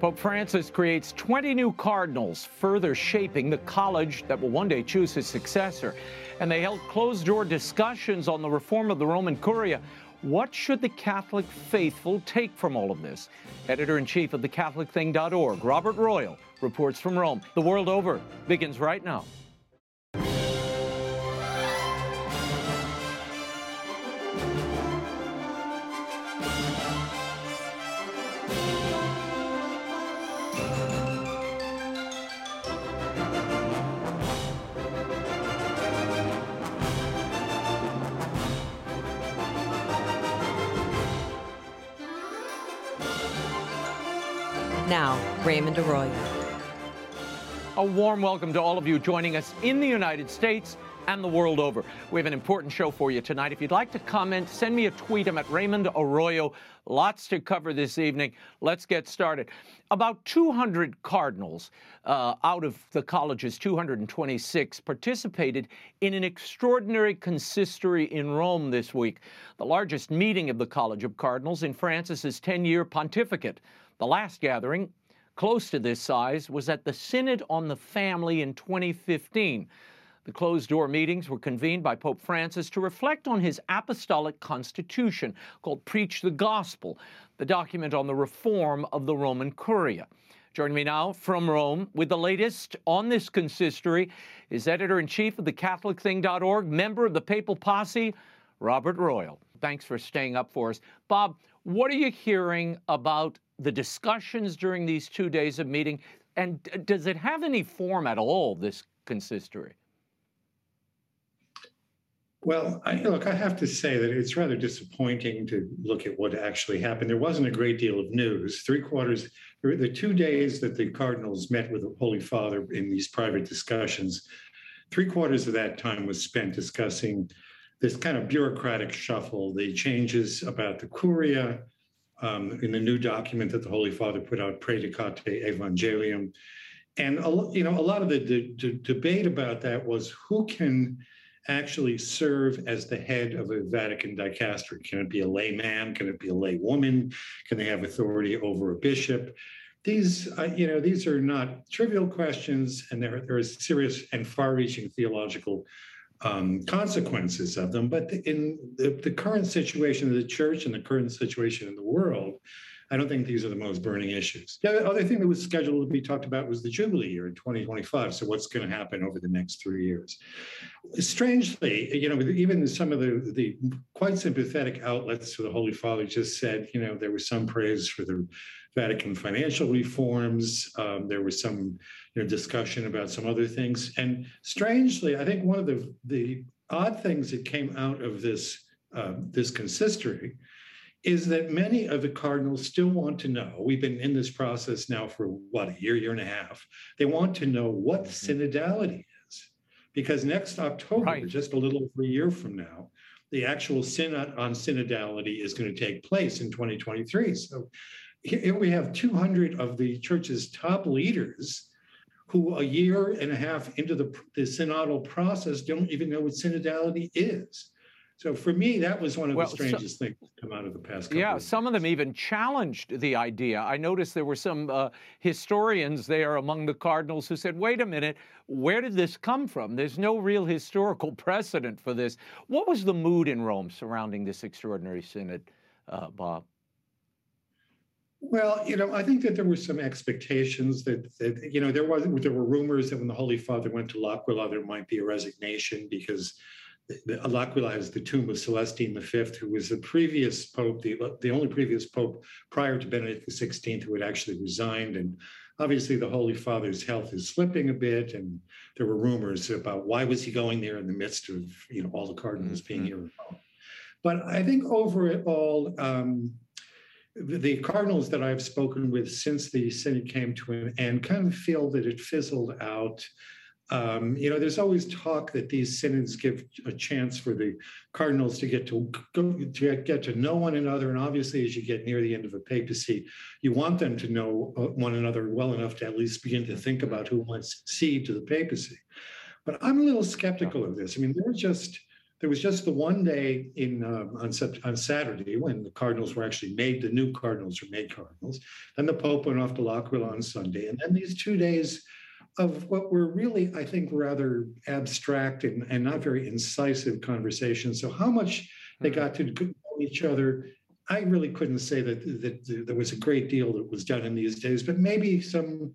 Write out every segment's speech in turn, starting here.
Pope Francis creates 20 new cardinals, further shaping the college that will one day choose his successor. And they held closed door discussions on the reform of the Roman Curia. What should the Catholic faithful take from all of this? Editor in chief of thecatholicthing.org, Robert Royal, reports from Rome. The world over begins right now. A warm welcome to all of you joining us in the United States and the world over. We have an important show for you tonight. If you'd like to comment, send me a tweet. I'm at Raymond Arroyo. Lots to cover this evening. Let's get started. About 200 cardinals uh, out of the college's 226 participated in an extraordinary consistory in Rome this week, the largest meeting of the College of Cardinals in Francis's 10 year pontificate. The last gathering, close to this size, was at the Synod on the Family in 2015. The closed door meetings were convened by Pope Francis to reflect on his apostolic constitution called Preach the Gospel, the document on the reform of the Roman Curia. Joining me now from Rome with the latest on this consistory is editor in chief of the CatholicThing.org, member of the Papal Posse, Robert Royal. Thanks for staying up for us. Bob, what are you hearing about the discussions during these two days of meeting? And does it have any form at all, this consistory? Well, I, look, I have to say that it's rather disappointing to look at what actually happened. There wasn't a great deal of news. Three quarters, the two days that the Cardinals met with the Holy Father in these private discussions, three quarters of that time was spent discussing this kind of bureaucratic shuffle, the changes about the Curia, um, in the new document that the Holy Father put out, Praedicate Evangelium. And you know, a lot of the debate about that was who can actually serve as the head of a Vatican dicastery? Can it be a layman? Can it be a laywoman? Can they have authority over a bishop? These, uh, you know, these are not trivial questions, and there, there is serious and far-reaching theological um, consequences of them. But in the, the, current situation of the church and the current situation in the world, I don't think these are the most burning issues. The other thing that was scheduled to be talked about was the Jubilee year in 2025. So what's going to happen over the next three years? Strangely, you know, even some of the, the quite sympathetic outlets to the Holy Father just said, you know, there was some praise for the Vatican financial reforms. Um, there was some you know, discussion about some other things. And strangely, I think one of the, the odd things that came out of this, uh, this consistory is that many of the cardinals still want to know. We've been in this process now for what, a year, year and a half. They want to know what mm-hmm. synodality is. Because next October, right. just a little over a year from now, the actual synod on synodality is going to take place in 2023. So here we have 200 of the church's top leaders who a year and a half into the, the synodal process don't even know what synodality is. So for me, that was one of well, the strangest so, things to come out of the past. yeah, of some of them even challenged the idea. I noticed there were some uh, historians there among the cardinals who said, "Wait a minute, where did this come from? There's no real historical precedent for this." What was the mood in Rome surrounding this extraordinary synod, uh, Bob? Well, you know, I think that there were some expectations that, that you know there was there were rumors that when the Holy Father went to L'Aquila, there might be a resignation because L'Aquila has the tomb of Celestine V, who was the previous pope, the the only previous pope prior to Benedict XVI who had actually resigned, and obviously the Holy Father's health is slipping a bit, and there were rumors about why was he going there in the midst of you know all the cardinals mm-hmm. being here. But I think overall. Um, the cardinals that I've spoken with since the synod came to an end kind of feel that it fizzled out. Um, you know, there's always talk that these synods give a chance for the cardinals to get to go to get to know one another, and obviously, as you get near the end of a papacy, you want them to know uh, one another well enough to at least begin to think about who wants seed to the papacy. But I'm a little skeptical of this. I mean, they're just there was just the one day in uh, on, on Saturday when the Cardinals were actually made, the new Cardinals were made Cardinals. Then the Pope went off to L'Aquila on Sunday. And then these two days of what were really, I think, rather abstract and, and not very incisive conversations. So how much they hmm. got to know each other, I really couldn't say that, that, that there was a great deal that was done in these days, but maybe some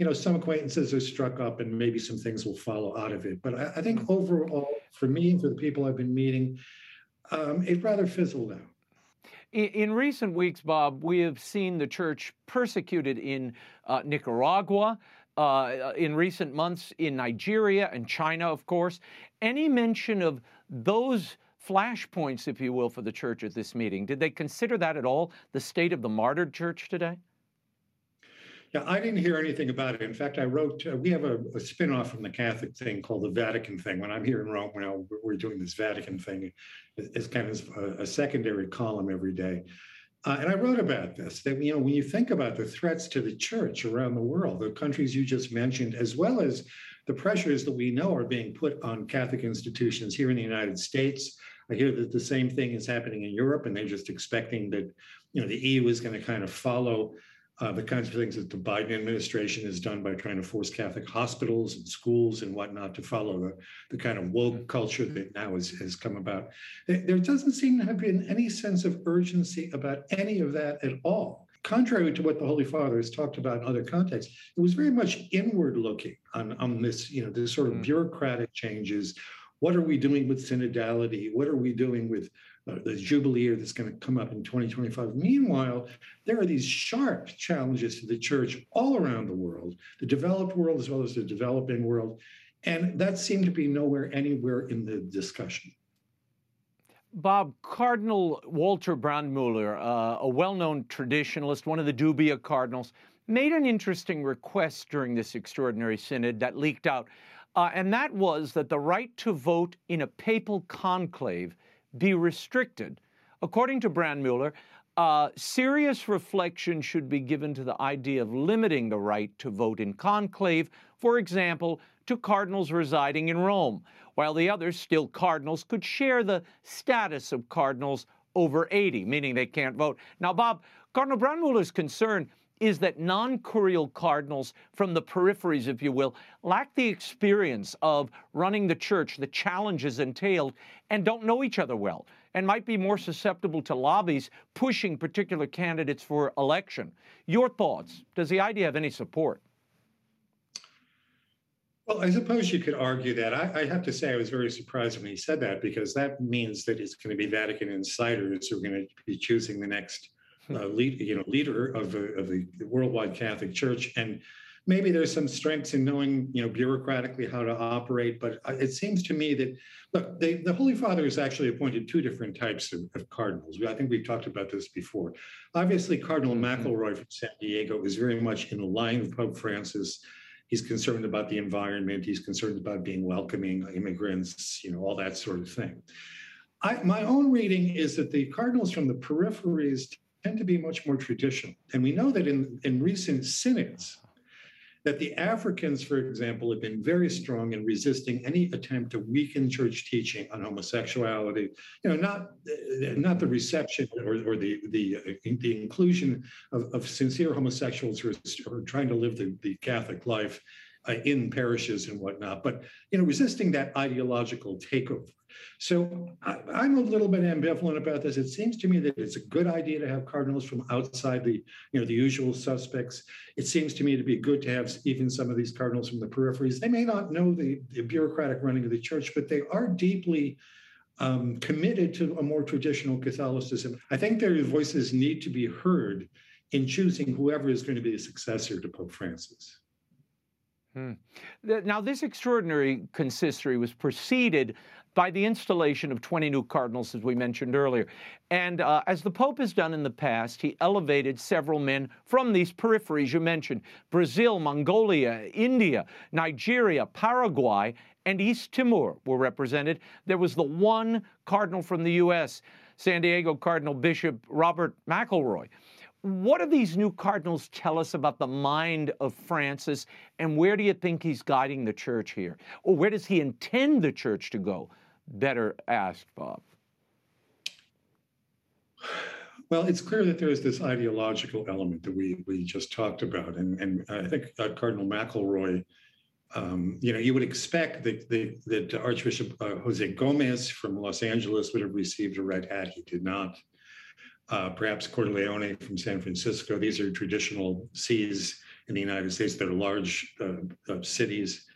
you know, some acquaintances are struck up and maybe some things will follow out of it. But I, I think overall, for me, for the people I've been meeting, um, it rather fizzled out. In, in, recent weeks, Bob, we have seen the church persecuted in uh, Nicaragua, uh, in recent months in Nigeria and China, of course. Any mention of those flashpoints, if you will, for the church at this meeting? Did they consider that at all, the state of the martyred church today? Yeah, I didn't hear anything about it. In fact, I wrote, uh, we have a, a spin-off from the Catholic thing called the Vatican thing. When I'm here in Rome, now we're doing this Vatican thing. It's kind of a, a secondary column every day. Uh, and I wrote about this, that, you know, when you think about the threats to the church around the world, the countries you just mentioned, as well as the pressures that we know are being put on Catholic institutions here in the United States. I hear that the same thing is happening in Europe, and they're just expecting that, you know, the EU is going to kind of follow uh, the kinds of things that the Biden administration has done by trying to force Catholic hospitals and schools and whatnot to follow the, the kind of woke culture that now is, has come about. There doesn't seem to have been any sense of urgency about any of that at all. Contrary to what the Holy Father has talked about in other contexts, it was very much inward looking on, on this, you know, this sort of hmm. bureaucratic changes. What are we doing with synodality? What are we doing with uh, the jubilee year that's going to come up in 2025. Meanwhile, there are these sharp challenges to the church all around the world, the developed world as well as the developing world. And that seemed to be nowhere anywhere in the discussion. Bob, Cardinal Walter Brandmüller, uh, a well known traditionalist, one of the dubia cardinals, made an interesting request during this extraordinary synod that leaked out. Uh, and that was that the right to vote in a papal conclave be restricted. According to Brandmüller, uh, serious reflection should be given to the idea of limiting the right to vote in conclave, for example, to cardinals residing in Rome, while the others, still cardinals, could share the status of cardinals over 80, meaning they can't vote. Now, Bob, Cardinal Brandmüller's concern is that non curial cardinals from the peripheries, if you will, lack the experience of running the church, the challenges entailed, and don't know each other well, and might be more susceptible to lobbies pushing particular candidates for election. Your thoughts? Does the idea have any support? Well, I suppose you could argue that. I, I, have to say, I was very surprised when he said that because that means that it's going to be Vatican insiders who are going to be choosing the next uh, lead, you know, leader of, a, of the worldwide Catholic Church, and maybe there's some strengths in knowing, you know, bureaucratically how to operate. But it seems to me that look, they, the Holy Father has actually appointed two different types of, of, cardinals. I think we've talked about this before. Obviously, Cardinal mm-hmm. McElroy from San Diego is very much in the line with Pope Francis. He's concerned about the environment. He's concerned about being welcoming immigrants, you know, all that sort of thing. I, my own reading is that the cardinals from the peripheries tend to be much more traditional. And we know that in, in recent synods, that the Africans, for example, have been very strong in resisting any attempt to weaken church teaching on homosexuality. You know, not not the reception or, or the the the inclusion of, of sincere homosexuals who are, trying to live the, the Catholic life uh, in parishes and whatnot, but you know, resisting that ideological takeover. So I, am a little bit ambivalent about this. It seems to me that it's a good idea to have cardinals from outside the, you know, the usual suspects. It seems to me to be good to have even some of these cardinals from the peripheries. They may not know the, the bureaucratic running of the church, but they are deeply um, committed to a more traditional Catholicism. I think their voices need to be heard in choosing whoever is going to be the successor to Pope Francis. Hmm. Now, this extraordinary consistory was preceded by the installation of 20 new cardinals, as we mentioned earlier. And uh, as the Pope has done in the past, he elevated several men from these peripheries you mentioned Brazil, Mongolia, India, Nigeria, Paraguay, and East Timor were represented. There was the one cardinal from the U.S., San Diego Cardinal Bishop Robert McElroy. What do these new cardinals tell us about the mind of Francis, and where do you think he's guiding the church here? Or where does he intend the church to go? better asked, Bob? Well, it's clear that there is this ideological element that we we just talked about, and and I think uh, Cardinal McElroy, um, you know, you would expect that that, Archbishop uh, Jose Gomez from Los Angeles would have received a red hat. He did not. Uh, perhaps Cordileone from San Francisco. These are traditional sees in the United States that are large uh, uh, cities.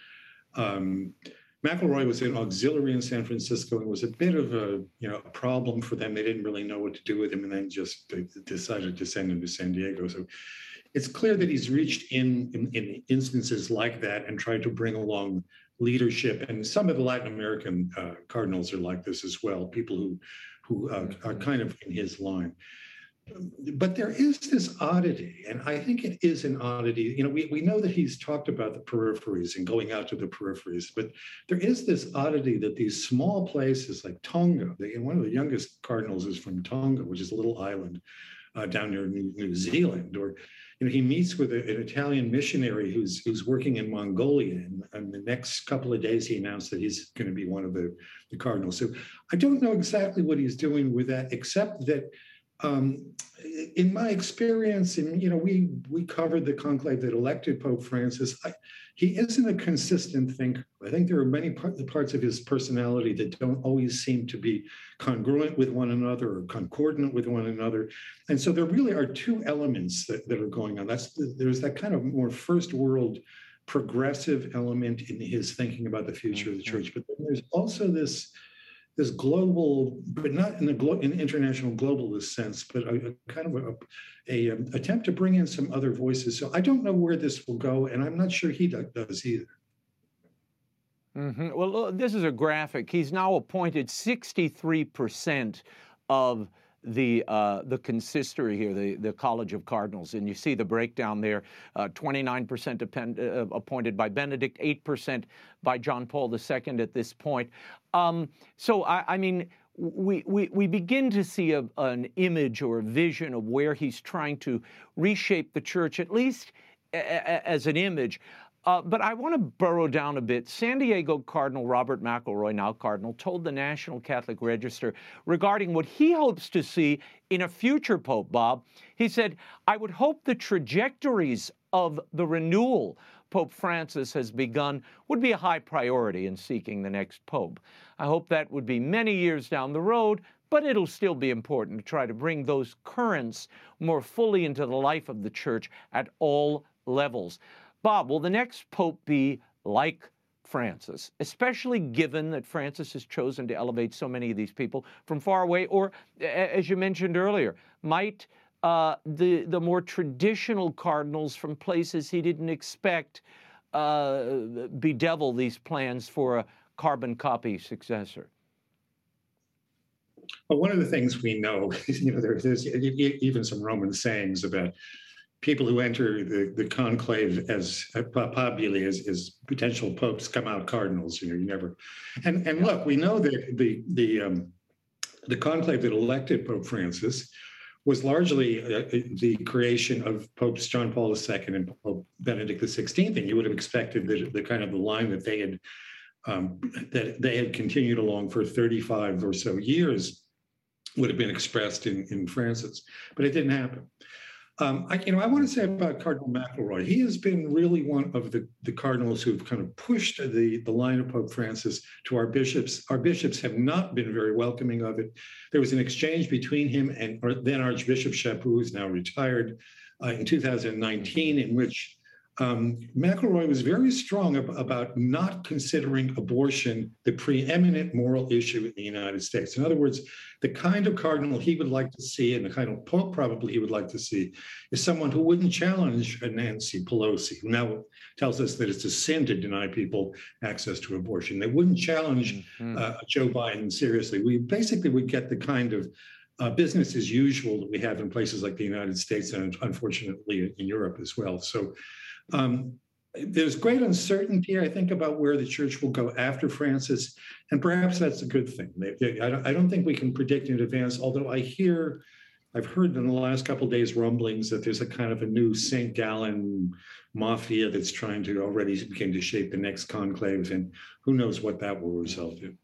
Um, McElroy was an auxiliary in San Francisco and was a bit of a you know a problem for them. They didn't really know what to do with him, and then just decided to send him to San Diego. So it's clear that he's reached in, in, in instances like that and tried to bring along leadership. And some of the Latin American uh, cardinals are like this as well. People who who uh, are kind of in his line but there is this oddity, and I think it is an oddity. You know, we, we know that he's talked about the peripheries and going out to the peripheries, but there is this oddity that these small places like Tonga, they, one of the youngest cardinals is from Tonga, which is a little island uh, down near New, Zealand, or you know, he meets with a, an Italian missionary who's who's working in Mongolia, and, and the next couple of days he announced that he's going to be one of the, the cardinals. So I don't know exactly what he's doing with that, except that um, in my experience, and you know, we we covered the conclave that elected Pope Francis. I, he isn't a consistent thinker. I think there are many part, parts of his personality that don't always seem to be congruent with one another or concordant with one another. And so there really are two elements that, that are going on. That's there's that kind of more first world progressive element in his thinking about the future of the mm-hmm. church, but then there's also this this global, but not in the glo- in international globalist sense, but a, a kind of a, a, um, attempt to bring in some other voices. So I don't know where this will go, and I'm not sure he does either. Mm-hmm. Well, this is a graphic. He's now appointed 63% of the uh, the consistory here, the, the College of Cardinals, and you see the breakdown there: uh, 29% depend, uh, appointed by Benedict, 8% by John Paul II at this point. Um, so I, I, mean. We, we, we begin to see a, an image or a vision of where he's trying to reshape the church, at least a, a, as an image. Uh, but I want to burrow down a bit. San Diego Cardinal Robert McElroy, now Cardinal, told the National Catholic Register regarding what he hopes to see in a future Pope, Bob. He said, I would hope the trajectories of the renewal Pope Francis has begun would be a high priority in seeking the next Pope. I hope that would be many years down the road, but it'll still be important to try to bring those currents more fully into the life of the Church at all levels. Bob, will the next pope be like Francis, especially given that Francis has chosen to elevate so many of these people from far away, or as you mentioned earlier, might uh, the the more traditional cardinals from places he didn't expect uh, bedevil these plans for a carbon copy successor? Well, one of the things we know, you know, there's even some Roman sayings about people who enter the, the conclave as uh, probably as, as potential popes come out cardinals. You know, you never. And and look, we know that the the um, the conclave that elected Pope Francis was largely uh, the creation of Popes John Paul II and Pope Benedict XVI, and you would have expected the, the kind of the line that they had um, that they had continued along for 35 or so years would have been expressed in, in Francis, but it didn't happen. Um, I, you know, I want to say about Cardinal McElroy, he has been really one of the, the cardinals who've kind of pushed the, the line of Pope Francis to our bishops. Our bishops have not been very welcoming of it. There was an exchange between him and then Archbishop Chaput, who is now retired, uh, in 2019, in which um, McElroy was very strong ab- about not considering abortion the preeminent moral issue in the United States. In other words, the kind of cardinal he would like to see, and the kind of pope probably he would like to see, is someone who wouldn't challenge Nancy Pelosi, who now tells us that it's a sin to deny people access to abortion. They wouldn't challenge mm-hmm. uh, Joe Biden seriously. We basically would get the kind of uh, business as usual that we have in places like the United States and unfortunately in Europe as well. So um, there's great uncertainty, I think, about where the church will go after Francis, and perhaps that's a good thing. I don't, I don't think we can predict in advance, although I hear, I've heard in the last couple days rumblings that there's a kind of a new St. Gallen mafia that's trying to already begin to shape the next conclave, and who knows what that will result in.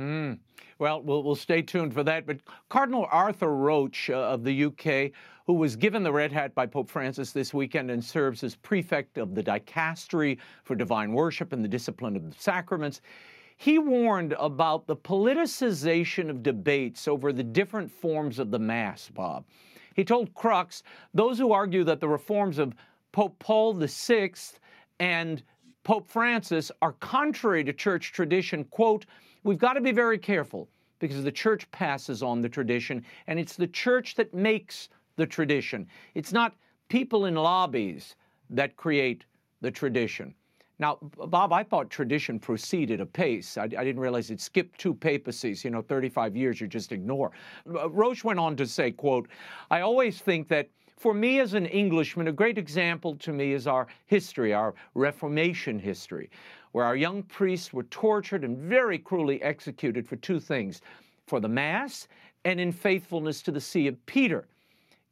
Hmm. Well, well, we'll stay tuned for that. But Cardinal Arthur Roche uh, of the UK, who was given the red hat by Pope Francis this weekend and serves as prefect of the Dicastery for Divine Worship and the Discipline of the Sacraments, he warned about the politicization of debates over the different forms of the Mass, Bob. He told Crux those who argue that the reforms of Pope Paul VI and Pope Francis are contrary to church tradition, quote, we've got to be very careful because the church passes on the tradition and it's the church that makes the tradition. It's not people in lobbies that create the tradition. Now, Bob, I thought tradition proceeded apace. I, I didn't realize it skipped two papacies, you know, 35 years you just ignore. Uh, Roche went on to say, quote, I always think that for me as an Englishman, a great example to me is our history, our Reformation history, where our young priests were tortured and very cruelly executed for two things for the Mass and in faithfulness to the See of Peter,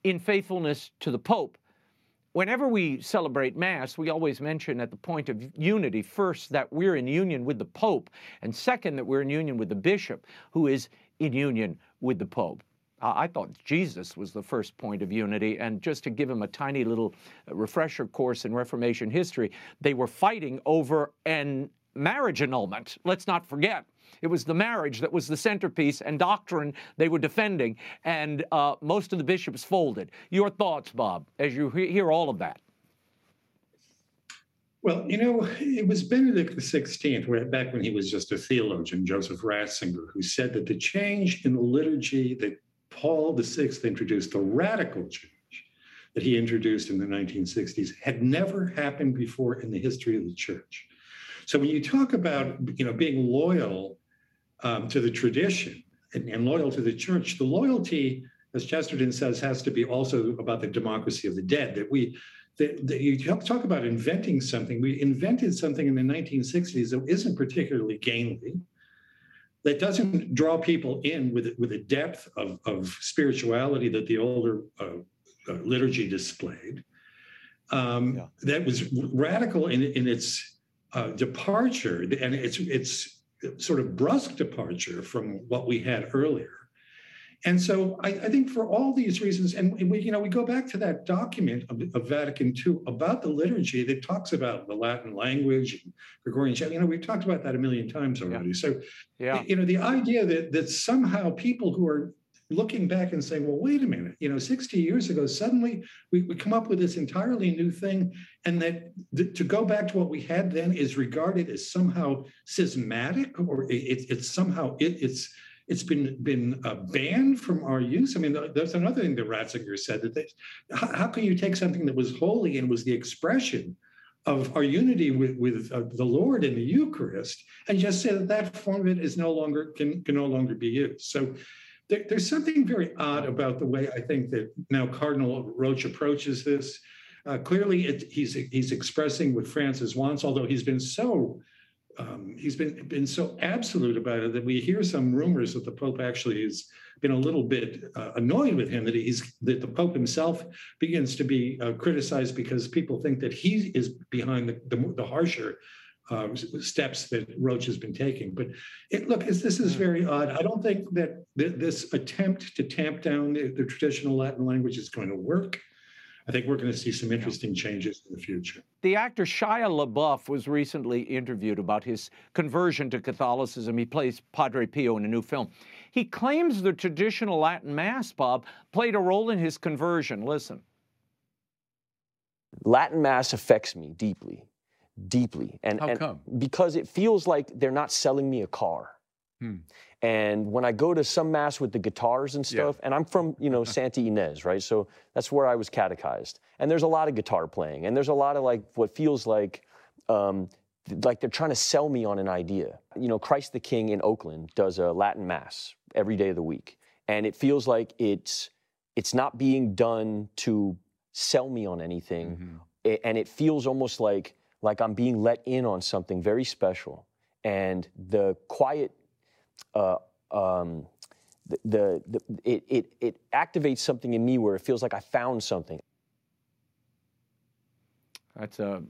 in faithfulness to the Pope whenever we celebrate Mass, we always mention at the point of unity, first, that we're in union with the Pope, and second, that we're in union with the Bishop, who is in union with the Pope. I thought Jesus was the first point of unity, and just to give him a tiny little uh, refresher course in Reformation history, they were fighting over an marriage annulment. Let's not forget. It was the marriage that was the centerpiece and doctrine they were defending, and uh, most of the bishops folded. Your thoughts, Bob, as you hear all of that? Well, you know, it was Benedict XVI, back when he was just a theologian, Joseph Ratzinger, who said that the change in the liturgy that Paul VI introduced, the radical change that he introduced in the 1960s, had never happened before in the history of the church. So when you talk about, you know, being loyal um, to the tradition and, and, loyal to the church. The loyalty, as Chesterton says, has to be also about the democracy of the dead. That we, that, that you talk about inventing something. We invented something in the 1960s that isn't particularly gainly. That doesn't draw people in with with a depth of, of spirituality that the older uh, uh, liturgy displayed. Um, yeah. That was radical in, in its uh, departure, and it's it's sort of brusque departure from what we had earlier. And so I, I, think for all these reasons, and we, you know, we go back to that document of, of, Vatican II about the liturgy that talks about the Latin language and Gregorian chant. You know, we've talked about that a million times already. Yeah. So, yeah. you know, the idea that that somehow people who are looking back and saying, well, wait a minute, you know, 60 years ago, suddenly we, we come up with this entirely new thing. And that th- to go back to what we had then is regarded as somehow schismatic or it, it's somehow, it, it's, it's been been uh, banned from our use. I mean, that's another thing that Ratzinger said that they, how, how, can you take something that was holy and was the expression of our unity with, with uh, the Lord in the Eucharist and just say that that form of it is no longer can, can no longer be used. So there, there's something very odd about the way I think that now Cardinal Roche approaches this. Uh, clearly, it, he's he's expressing what Francis wants, although he's been so um, he's been been so absolute about it that we hear some rumors that the Pope actually has been a little bit uh, annoyed with him that he's that the Pope himself begins to be uh, criticized because people think that he is behind the, the, the harsher uh, steps that Roche has been taking. But it, look, this is hmm. very odd. I don't think that th- this attempt to tamp down the, the, traditional Latin language is going to work. I think we're going to see some interesting changes in the future. The actor Shia LaBeouf was recently interviewed about his conversion to Catholicism. He plays Padre Pio in a new film. He claims the traditional Latin Mass, Bob, played a role in his conversion. Listen. Latin Mass affects me deeply deeply. And, How and come? Because it feels like they're not selling me a car. Hmm. And when I go to some mass with the guitars and stuff, yeah. and I'm from, you know, Santa Ynez, right? So that's where I was catechized. And there's a lot of guitar playing, and there's a lot of like what feels like um, like they're trying to sell me on an idea. You know, Christ the King in Oakland does a Latin mass every day of the week, and it feels like it's it's not being done to sell me on anything, mm-hmm. and it feels almost like like I'm being let in on something very special. And the quiet, uh, um, the, the, the, it, it, it activates something in me where it feels like I found something. That's uh,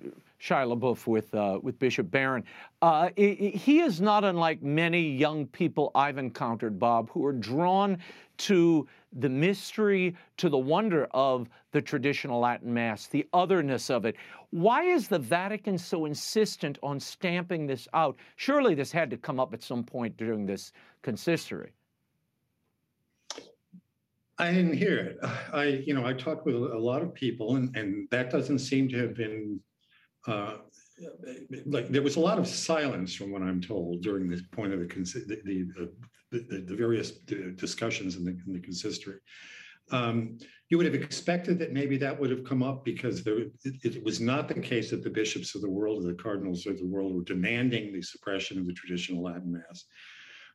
Shia LaBeouf with, uh, with Bishop Barron. Uh, he is not unlike many young people I've encountered, Bob, who are drawn to the mystery, to the wonder of the traditional Latin Mass, the otherness of it. Why is the Vatican so insistent on stamping this out? Surely this had to come up at some point during this consistory. I didn't hear it. I, you know, I talked with a lot of people, and, and that doesn't seem to have been uh, like there was a lot of silence from what I'm told during this point of the the the, the, the various discussions in the, in the consistory. Um, you would have expected that maybe that would have come up because there, it, it, was not the case that the bishops of the world or the cardinals of the world were demanding the suppression of the traditional Latin Mass.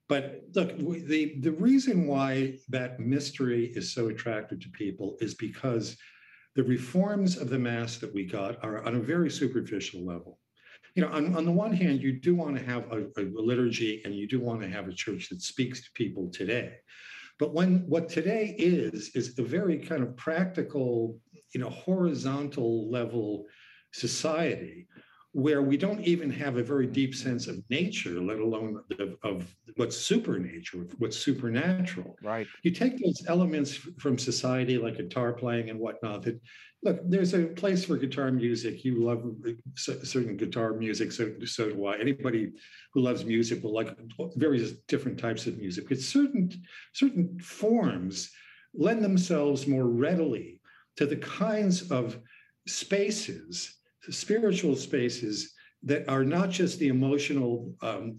But look, the, the reason why that mystery is so attractive to people is because the reforms of the Mass that we got are on a very superficial level. You know, on, on the one hand, you do want to have a, a liturgy and you do want to have a church that speaks to people today. But when what today is, is a very kind of practical, you know, horizontal level society where we don't even have a very deep sense of nature, let alone of, of what's supernature, what's supernatural. Right. You take those elements from society, like guitar playing and whatnot. That look, there's a place for guitar music. You love uh, certain guitar music, so so do I. Anybody who loves music will like various different types of music. But certain certain forms lend themselves more readily to the kinds of spaces spiritual spaces that are not just the emotional um,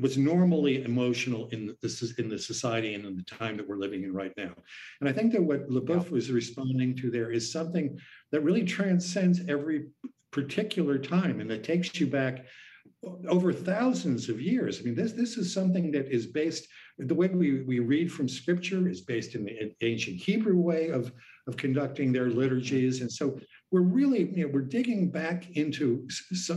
what's normally emotional in the, in the society and in the time that we're living in right now. And I think that what LaBeouf was responding to there is something that really transcends every particular time and that takes you back over thousands of years. I mean, this this is something that is based. The way we, we read from Scripture is based in the ancient Hebrew way of of conducting their liturgies, and so we're really you know we're digging back into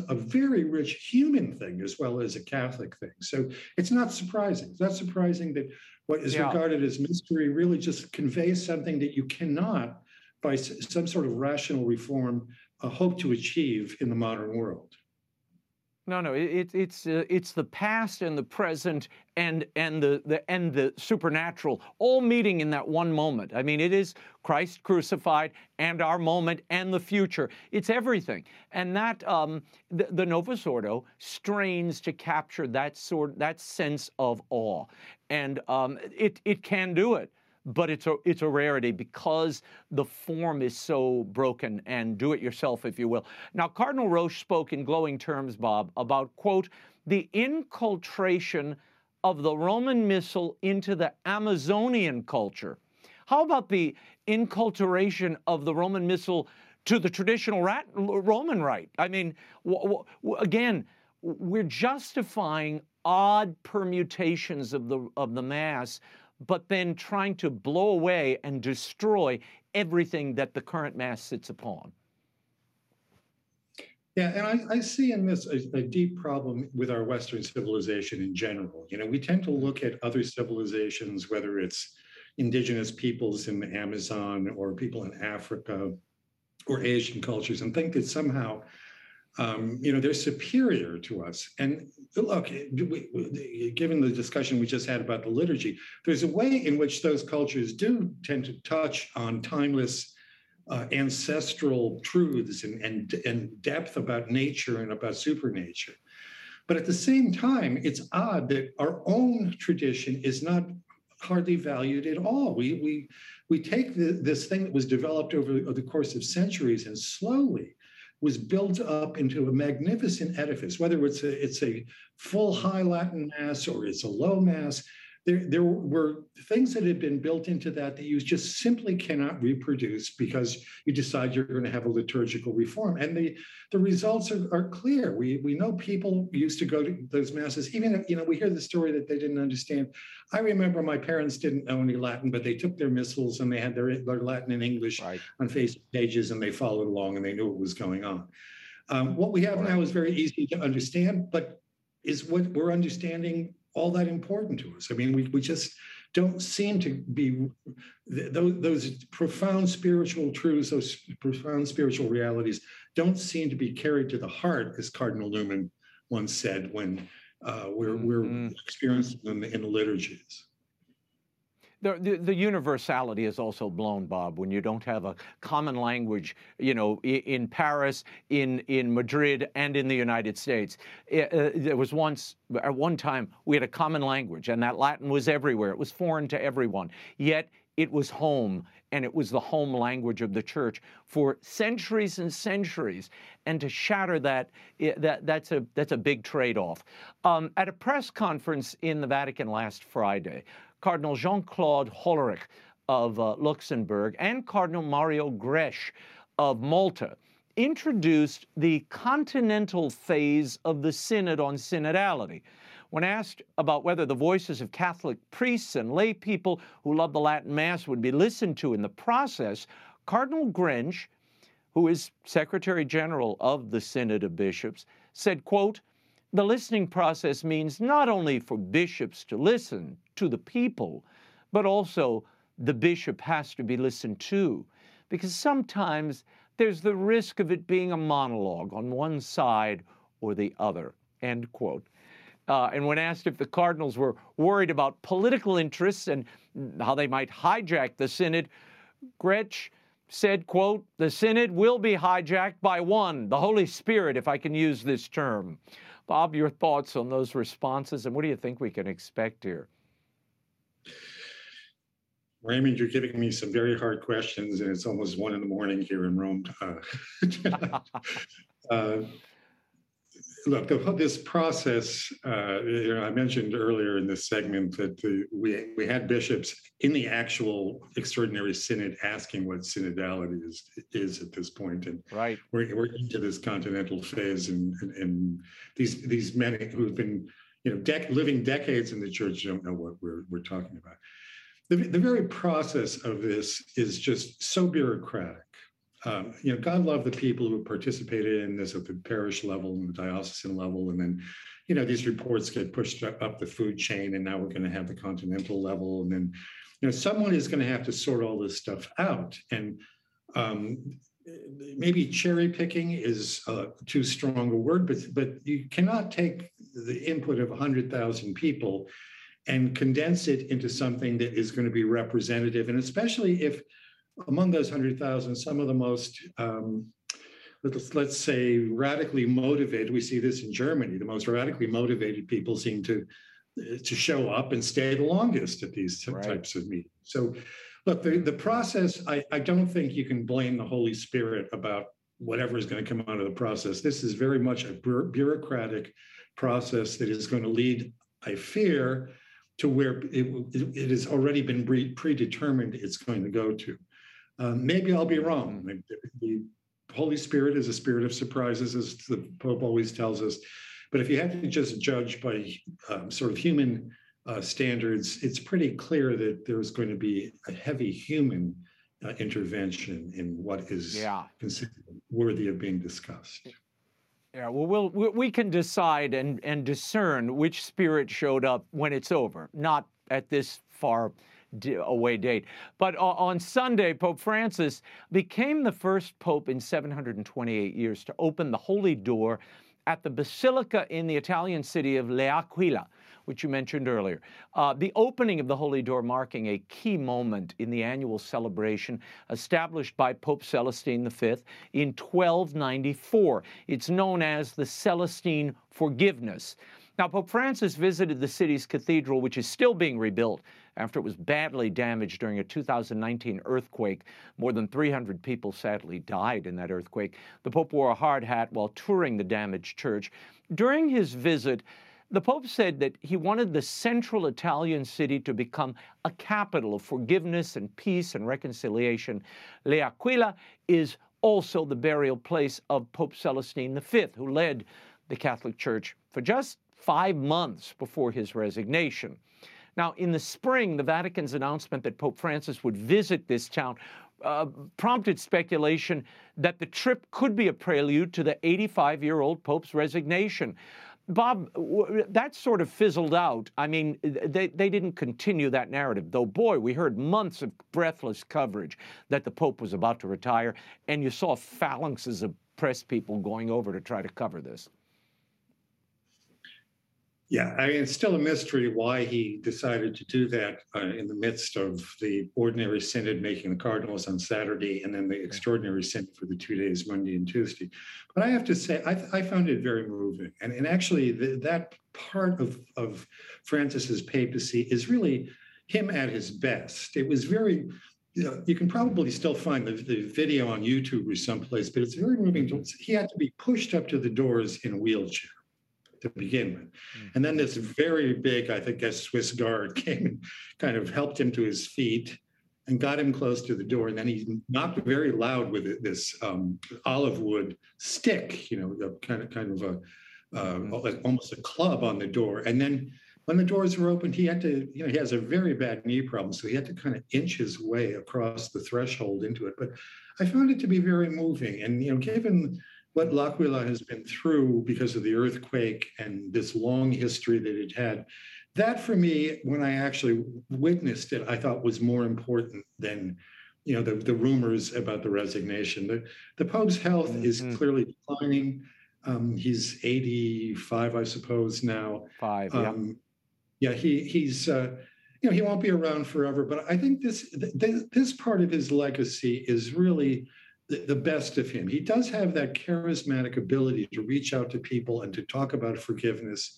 a very rich human thing as well as a Catholic thing. So it's not surprising. It's not surprising that what is yeah. regarded as mystery really just conveys something that you cannot, by some sort of rational reform, uh, hope to achieve in the modern world. No, no, it, it's uh, it's the past and the present and and the, the and the supernatural all meeting in that one moment. I mean, it is Christ crucified and our moment and the future. It's everything, and that um, the, the Novus Ordo strains to capture that sort that sense of awe, and um, it it can do it but it's a it's a rarity because the form is so broken and do it yourself if you will. Now cardinal roche spoke in glowing terms bob about quote the inculturation of the roman missal into the amazonian culture. How about the inculturation of the roman missal to the traditional rat, roman rite i mean w- w- again we're justifying odd permutations of the of the mass but then trying to blow away and destroy everything that the current mass sits upon. Yeah, and I, I see in this a, a, deep problem with our Western civilization in general. You know, we tend to look at other civilizations, whether it's indigenous peoples in the Amazon or people in Africa or Asian cultures, and think that somehow um, you know, they're superior to us. And look, given the discussion we just had about the liturgy, there's a way in which those cultures do tend to touch on timeless uh, ancestral truths and, and, and depth about nature and about supernature. But at the same time, it's odd that our own tradition is not hardly valued at all. We, we, we take the, this thing that was developed over the course of centuries and slowly was built up into a magnificent edifice, whether it's a, it's a full high Latin Mass or it's a low Mass there, there were things that had been built into that that you just simply cannot reproduce because you decide you're going to have a liturgical reform. And the, the results are, are clear. We, we know people used to go to those masses, even if, you know, we hear the story that they didn't understand. I remember my parents didn't know any Latin, but they took their missals and they had their, their Latin and English right. on facing pages and they followed along and they knew what was going on. Um, what we have right. now is very easy to understand, but is what we're understanding all that important to us. I mean, we, we just don't seem to be those, those profound spiritual truths, those profound spiritual realities don't seem to be carried to the heart, as Cardinal Newman once said when uh, we're, we're mm-hmm. experiencing them in the liturgies. The, the, universality is also blown, Bob, when you don't have a common language, you know, in Paris, in, in Madrid, and in the United States. Uh, there was once, at one time, we had a common language, and that Latin was everywhere. It was foreign to everyone. Yet it was home, and it was the home language of the church for centuries and centuries. And to shatter that, that that's, a, that's a big trade off. Um, at a press conference in the Vatican last Friday, Cardinal Jean Claude Hollerich of uh, Luxembourg and Cardinal Mario Grech of Malta introduced the continental phase of the Synod on Synodality. When asked about whether the voices of Catholic priests and lay people who love the Latin Mass would be listened to in the process, Cardinal Grech, who is Secretary General of the Synod of Bishops, said, quote, the listening process means not only for bishops to listen to the people, but also the bishop has to be listened to. Because sometimes there's the risk of it being a monologue on one side or the other. End quote. Uh, and when asked if the Cardinals were worried about political interests and how they might hijack the Synod, Grech said, quote, the Synod will be hijacked by one, the Holy Spirit, if I can use this term. Bob, your thoughts on those responses, and what do you think we can expect here? Raymond, you're giving me some very hard questions, and it's almost one in the morning here in Rome. Uh, uh, look, the, this process, uh, you know, I mentioned earlier in this segment that the, we, we had bishops in the actual extraordinary synod asking what synodality is, is at this point. And right. we're, we're into this continental phase and, and, and these, these men who've been, you know, dec- living decades in the church don't know what we're, we're talking about. The, the very process of this is just so bureaucratic um, you know, God love the people who participated in this at the parish level and the diocesan level, and then, you know, these reports get pushed up the food chain, and now we're going to have the continental level, and then, you know, someone is going to have to sort all this stuff out, and um, maybe cherry picking is uh, too strong a word, but but you cannot take the input of 100,000 people and condense it into something that is going to be representative, and especially if among those 100,000, some of the most, um, let's, let's say, radically motivated, we see this in Germany, the most radically motivated people seem to, to show up and stay the longest at these right. types of meetings. So, look, the, the process, I, I don't think you can blame the Holy Spirit about whatever is going to come out of the process. This is very much a bureaucratic process that is going to lead, I fear, to where it, it, has already been predetermined it's going to go to. Um, maybe I'll be wrong. The Holy Spirit is a spirit of surprises, as the Pope always tells us. But if you have to just judge by um, sort of human uh, standards, it's pretty clear that there's going to be a heavy human uh, intervention in what is yeah. considered worthy of being discussed. Yeah, well, we'll, we can decide and, and discern which spirit showed up when it's over, not at this far away date. But on Sunday, Pope Francis became the first pope in 728 years to open the Holy Door at the Basilica in the Italian city of L'Aquila, which you mentioned earlier. Uh, the opening of the Holy Door marking a key moment in the annual celebration established by Pope Celestine V in 1294. It's known as the Celestine Forgiveness. Now, Pope Francis visited the city's cathedral, which is still being rebuilt after it was badly damaged during a 2019 earthquake. More than 300 people sadly died in that earthquake. The Pope wore a hard hat while touring the damaged church. During his visit, the Pope said that he wanted the central Italian city to become a capital of forgiveness and peace and reconciliation. L'Aquila is also the burial place of Pope Celestine V, who led the Catholic Church for just five months before his resignation. Now, in the spring, the Vatican's announcement that Pope Francis would visit this town uh, prompted speculation that the trip could be a prelude to the 85 year old Pope's resignation. Bob, that sort of fizzled out. I mean, they, they didn't continue that narrative, though, boy, we heard months of breathless coverage that the Pope was about to retire, and you saw phalanxes of press people going over to try to cover this. Yeah, I mean, it's still a mystery why he decided to do that uh, in the midst of the ordinary synod making the cardinals on Saturday and then the extraordinary synod for the two days, Monday and Tuesday. But I have to say, I, I found it very moving. And, and actually, the, that part of, of Francis's papacy is really him at his best. It was very you know, you can probably still find the, the video on YouTube or someplace, but it's very moving. To, he had to be pushed up to the doors in a wheelchair to begin with. Mm-hmm. And then this very big, I think, a Swiss guard came and kind of helped him to his feet and got him close to the door. And then he knocked very loud with this um, olive wood stick, you know, kind of kind of a uh, mm-hmm. like almost a club on the door. And then when the doors were opened, he had to, you know, he has a very bad knee problem, so he had to kind of inch his way across the threshold into it. But I found it to be very moving, and you know, given what L'Aquila has been through because of the earthquake and this long history that it had, that for me, when I actually witnessed it, I thought was more important than you know the, the rumors about the resignation. The, the Pope's health mm-hmm. is clearly declining. Um, he's 85, I suppose, now. Five, yeah. Um, yeah, he he's uh, you know he won't be around forever, but I think this this, this part of his legacy is really the, best of him. He does have that charismatic ability to reach out to people and to talk about forgiveness.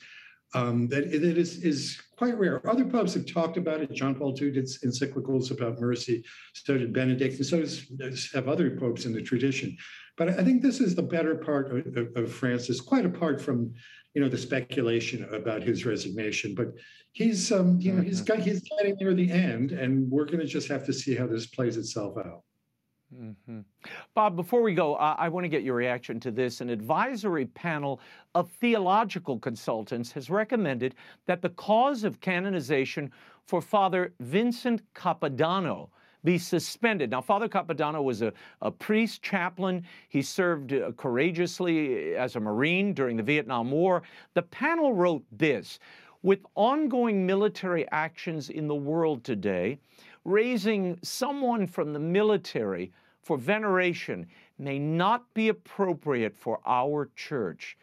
Um, that, that is, is quite rare. Other popes have talked about it. John Paul II did encyclicals about mercy. So did Benedict, and so does, have other popes in the tradition. But I think this is the better part of, of, of Francis, quite apart from you know the speculation about his resignation. But he's um, you know he's mm-hmm. got he's getting near the end, and we're going to just have to see how this plays itself out. Mm-hmm. Bob, before we go, I want to get your reaction to this. An advisory panel of theological consultants has recommended that the cause of canonization for Father Vincent Capodanno be suspended. Now, Father Capodanno was a, a priest chaplain. He served uh, courageously as a Marine during the Vietnam War. The panel wrote this With ongoing military actions in the world today, raising someone from the military for veneration may not be appropriate for our church.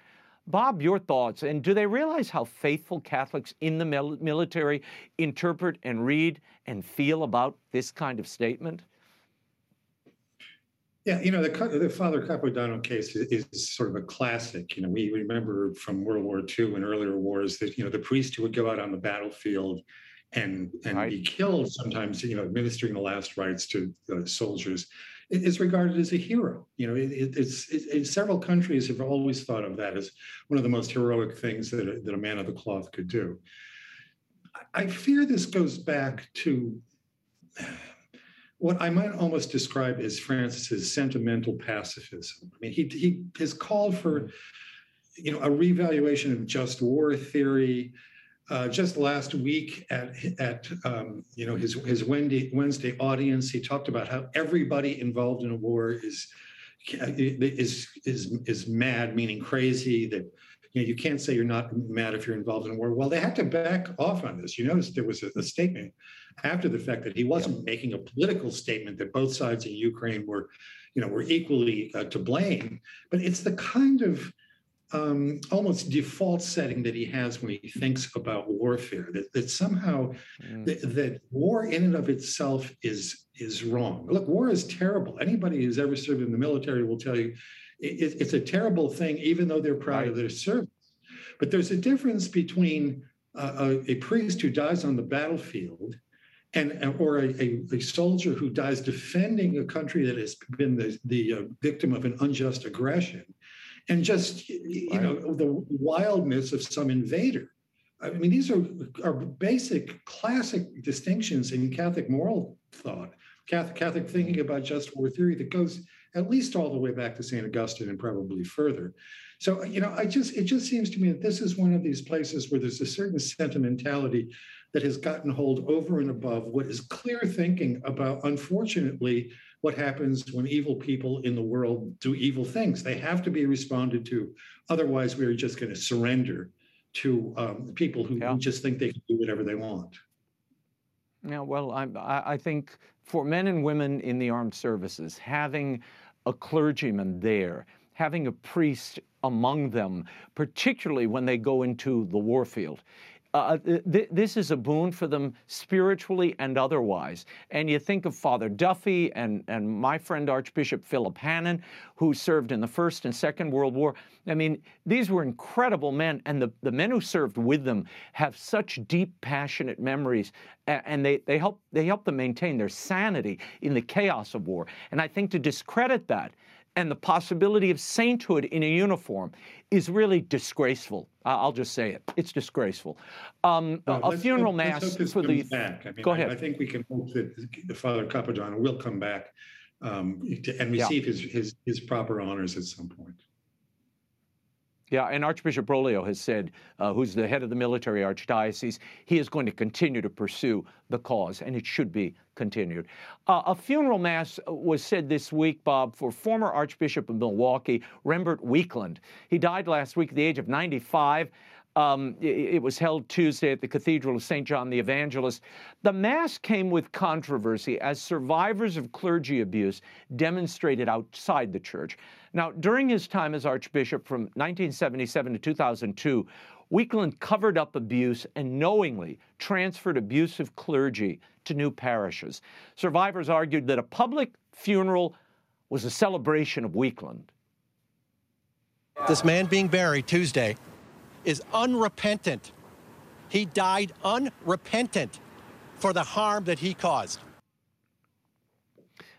Bob, your thoughts, and do they realize how faithful Catholics in the military interpret and read and feel about this kind of statement? Yeah, you know, the, the Father Capodanno case is, is, sort of a classic. You know, we remember from World War II and earlier wars that, you know, the priest who would go out on the battlefield and and right. be killed sometimes you know administering the last rites to uh, soldiers is regarded as a hero you know it, it's it, several countries have always thought of that as one of the most heroic things that a, that a man of the cloth could do i fear this goes back to what I might almost describe as Francis's sentimental pacifism. I mean, he, he has called for, you know, a revaluation of just war theory, uh, just last week at at um, you know his his Wednesday Wednesday audience, he talked about how everybody involved in a war is is is is mad, meaning crazy. That you know you can't say you're not mad if you're involved in a war. Well, they had to back off on this. You notice there was a, a statement after the fact that he wasn't making a political statement that both sides in Ukraine were, you know, were equally uh, to blame. But it's the kind of um, almost default setting that he has when he thinks about warfare that, that somehow mm. th- that war in and of itself is is wrong look war is terrible anybody who's ever served in the military will tell you it, it's a terrible thing even though they're proud right. of their service but there's a difference between uh, a, a, priest who dies on the battlefield and or a, a, a, soldier who dies defending a country that has been the, the uh, victim of an unjust aggression and just you right. know the wildness of some invader. I mean, these are are basic classic distinctions in Catholic moral thought, Catholic, Catholic thinking about just war theory that goes at least all the way back to St. Augustine and probably further. So, you know, I just it just seems to me that this is one of these places where there's a certain sentimentality that has gotten hold over and above what is clear thinking about, unfortunately, what happens when evil people in the world do evil things. They have to be responded to. Otherwise, we are just going to surrender to um, people who, yeah. just think they can do whatever they want. Yeah, well, I, I think for men and women in the armed services, having a clergyman there, having a priest among them, particularly when they go into the warfield, uh, uh, th- this is a boon for them spiritually and otherwise. And you think of Father Duffy and, and my friend Archbishop Philip Hannan, who served in the First and Second World War. I mean, these were incredible men, and the, the men who served with them have such deep, passionate memories, and they, they, help, they help them maintain their sanity in the chaos of war. And I think to discredit that and the possibility of sainthood in a uniform is really disgraceful. I'll just say it. It's disgraceful. Um, a funeral mass for the. Back. I mean, go ahead. I, think we can hope that Father Capodanno will come back um, and receive yeah. his, his, his proper honors at some point. Yeah, and Archbishop Broglio has said, uh, who's the head of the military archdiocese, he is going to continue to pursue the cause, and it should be continued. Uh, a funeral mass was said this week, Bob, for former Archbishop of Milwaukee, Rembert Weakland. He died last week at the age of 95. Um, it, it, was held Tuesday at the Cathedral of St. John the Evangelist. The Mass came with controversy as survivors of clergy abuse demonstrated outside the church. Now, during his time as Archbishop from 1977 to 2002, Weakland covered up abuse and knowingly transferred abusive clergy to new parishes. Survivors argued that a public funeral was a celebration of Weakland. This man being buried Tuesday is unrepentant. He died unrepentant for the harm that he caused.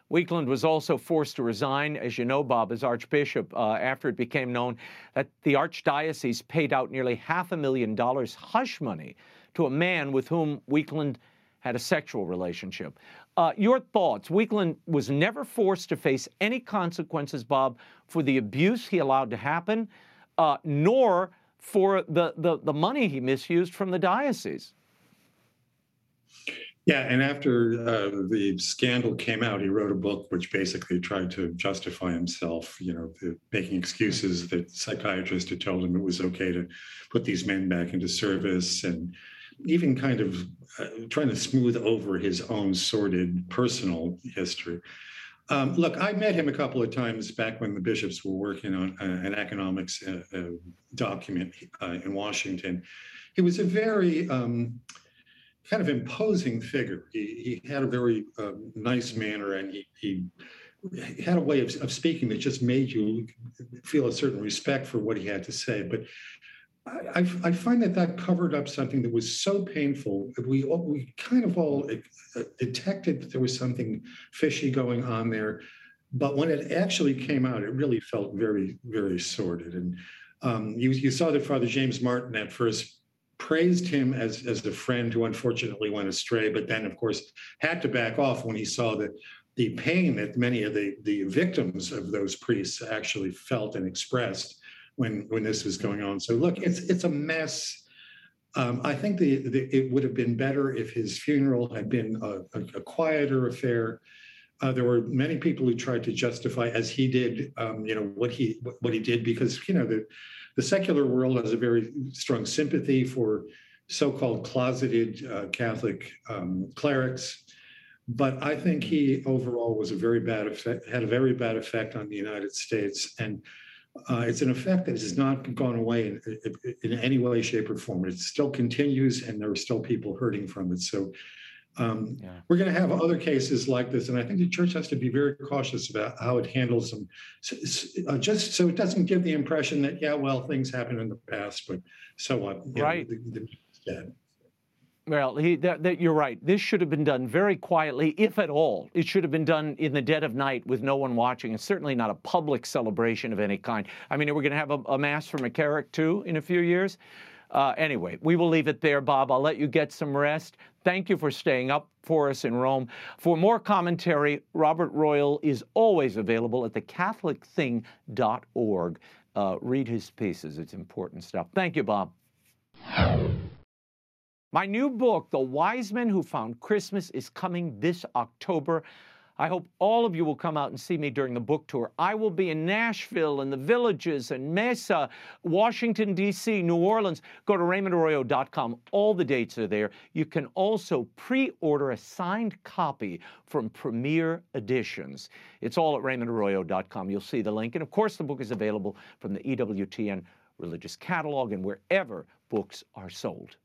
Weakland was also forced to resign, as you know, Bob, as Archbishop, uh, after it became known that the Archdiocese paid out nearly half a million dollars hush money to a man with whom Weakland had a sexual relationship. Uh, your thoughts? Weakland was never forced to face any consequences, Bob, for the abuse he allowed to happen, uh, nor for the, the, the money he misused from the diocese. Yeah, and after uh, the scandal came out, he wrote a book which basically tried to justify himself, you know, making excuses that psychiatrists had told him it was okay to put these men back into service and even kind of uh, trying to smooth over his own sordid personal history. Um, look, I met him a couple of times back when the bishops were working on uh, an economics uh, uh, document uh, in Washington. He was a very um, kind of imposing figure. He, he had a very um, nice manner and he, he, had a way of, of speaking that just made you feel a certain respect for what he had to say. But I, I, find that that covered up something that was so painful. We we kind of all uh, detected that there was something fishy going on there, but when it actually came out, it really felt very very sordid. And um, you you saw that Father James Martin at first praised him as as the friend who unfortunately went astray, but then of course had to back off when he saw that the pain that many of the the victims of those priests actually felt and expressed when when this was going on. So look, it's it's a mess. Um, I think the, the, it would have been better if his funeral had been a, a, a quieter affair. Uh, there were many people who tried to justify, as he did, um, you know, what he what he did, because you know the the secular world has a very strong sympathy for so-called closeted uh, Catholic um, clerics. But I think he overall was a very bad effect, had a very bad effect on the United States, and uh, it's an effect that has not gone away in, in, any way, shape, or form. It still continues, and there are still people hurting from it. So um, yeah. we're going to have other cases like this, and I think the church has to be very cautious about how it handles them, uh, just so it doesn't give the impression that yeah, well, things happened in the past, but so what? right. Know, the, the, well, he, that, that, you're right. This should have been done very quietly, if at all. It should have been done in the dead of night with no one watching. It's certainly not a public celebration of any kind. I mean, we're going to have a, a, mass for McCarrick too in a few years. Uh, anyway, we will leave it there, Bob. I'll let you get some rest. Thank you for staying up for us in Rome. For more commentary, Robert Royal is always available at thecatholicthing.org. Uh, read his pieces, it's important stuff. Thank you, Bob. My new book, The Wise Men Who Found Christmas, is coming this October. I hope all of you will come out and see me during the book tour. I will be in Nashville and the villages and Mesa, Washington, D.C., New Orleans. Go to RaymondArroyo.com. All the dates are there. You can also pre order a signed copy from Premier Editions. It's all at RaymondArroyo.com. You'll see the link. And of course, the book is available from the EWTN Religious Catalog and wherever books are sold.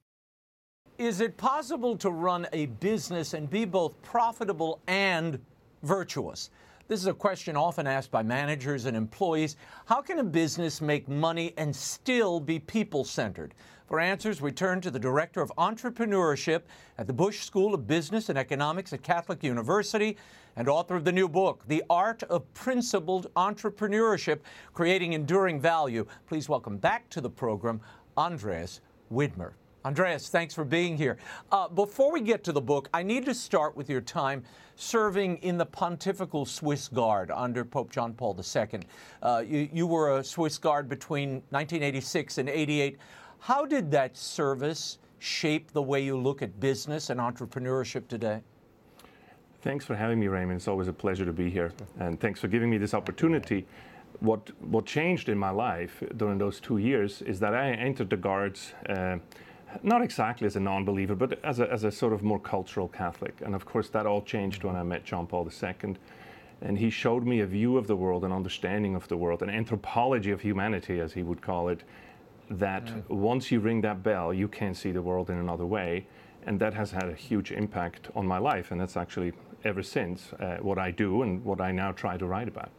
Is it possible to run a business and be both profitable and virtuous? This is a question often asked by managers and employees. How can a business make money and still be people centered? For answers, we turn to the Director of Entrepreneurship at the Busch School of Business and Economics at Catholic University and author of the new book, The Art of Principled Entrepreneurship Creating Enduring Value. Please welcome back to the program, Andreas Widmer. Andreas, thanks for being here. Uh, before we get to the book, I need to start with your time serving in the Pontifical Swiss Guard under Pope John Paul II. Uh, you, you, were a Swiss Guard between 1986 and 88. How did that service shape the way you look at business and entrepreneurship today? Thanks for having me, Raymond. It's always a pleasure to be here. And thanks for giving me this opportunity. What, what changed in my life during those two years is that I entered the Guards. Uh, not exactly as a non-believer, but as a, as a sort of more cultural Catholic. And of course, that all changed when I met John Paul II. And he showed me a view of the world, an understanding of the world, an anthropology of humanity, as he would call it, that once you ring that bell, you can see the world in another way. And that has had a huge impact on my life. And that's actually ever since uh, what I do and what I now try to write about.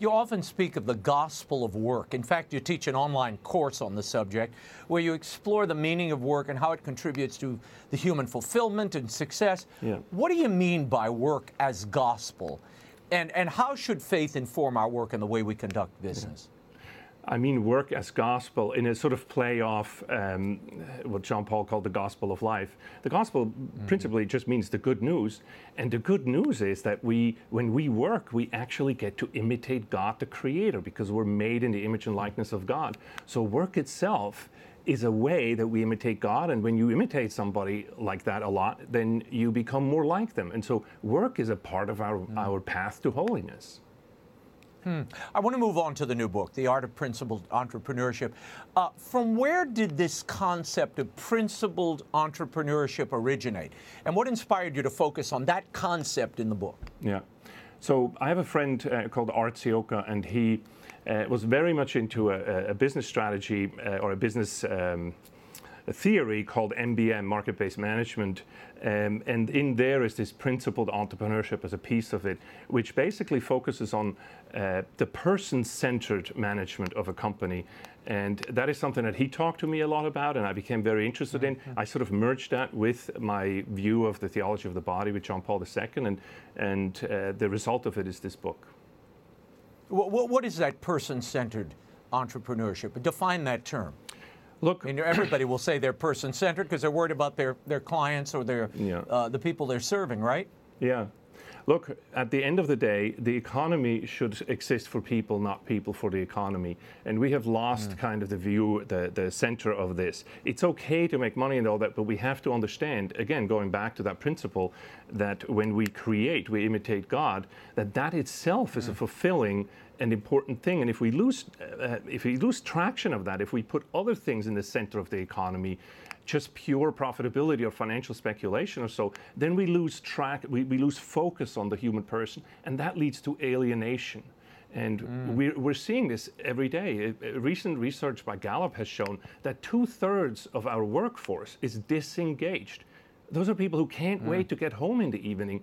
You often speak of the gospel of work. In fact, you teach an online course on the subject where you explore the meaning of work and how it contributes to the human fulfillment and success. Yeah. What do you mean by work as gospel? And, and how should faith inform our work and the way we conduct business? Yeah. I mean work as gospel in a sort of play off um, what John Paul called the gospel of life. The gospel mm-hmm. principally just means the good news. And the good news is that we, when we work, we actually get to imitate God the Creator because we're made in the image and likeness of God. So work itself is a way that we imitate God. And when you imitate somebody like that a lot, then you become more like them. And so work is a part of our, mm-hmm. our path to holiness. Hmm. I want to move on to the new book, The Art of Principled Entrepreneurship. Uh, from where did this concept of principled entrepreneurship originate? And what inspired you to focus on that concept in the book? Yeah. So I have a friend uh, called Art Ciocca, and he uh, was very much into a, a business strategy uh, or a business. Um, theory called MBM, market based management. Um, and in there is this principled entrepreneurship as a piece of it, which basically focuses on uh, the person centered management of a company. And that is something that he talked to me a lot about, and I became very interested in. I sort of merged that with my view of the theology of the body with John Paul II, and, and uh, the result of it is this book. What, what is that person centered entrepreneurship? Define that term. Look, everybody will say they're person-centered because they're worried about their, their clients or their yeah. uh, the people they're serving, right? Yeah. Look, at the end of the day, the economy should exist for people, not people for the economy. And we have lost mm. kind of the view, the, the center of this. It's okay to make money and all that, but we have to understand, again, going back to that principle, that when we create, we imitate God, that that itself mm. is a mm. fulfilling an important thing. And if we lose, uh, if we lose traction of that, if we put other things in the center of the economy, just pure profitability or financial speculation or so, then we lose track, we, we lose focus on the human person, and that leads to alienation. And mm. we're, we're seeing this every day. A, recent research by Gallup has shown that two thirds of our workforce is disengaged. Those are people who can't mm. wait to get home in the evening.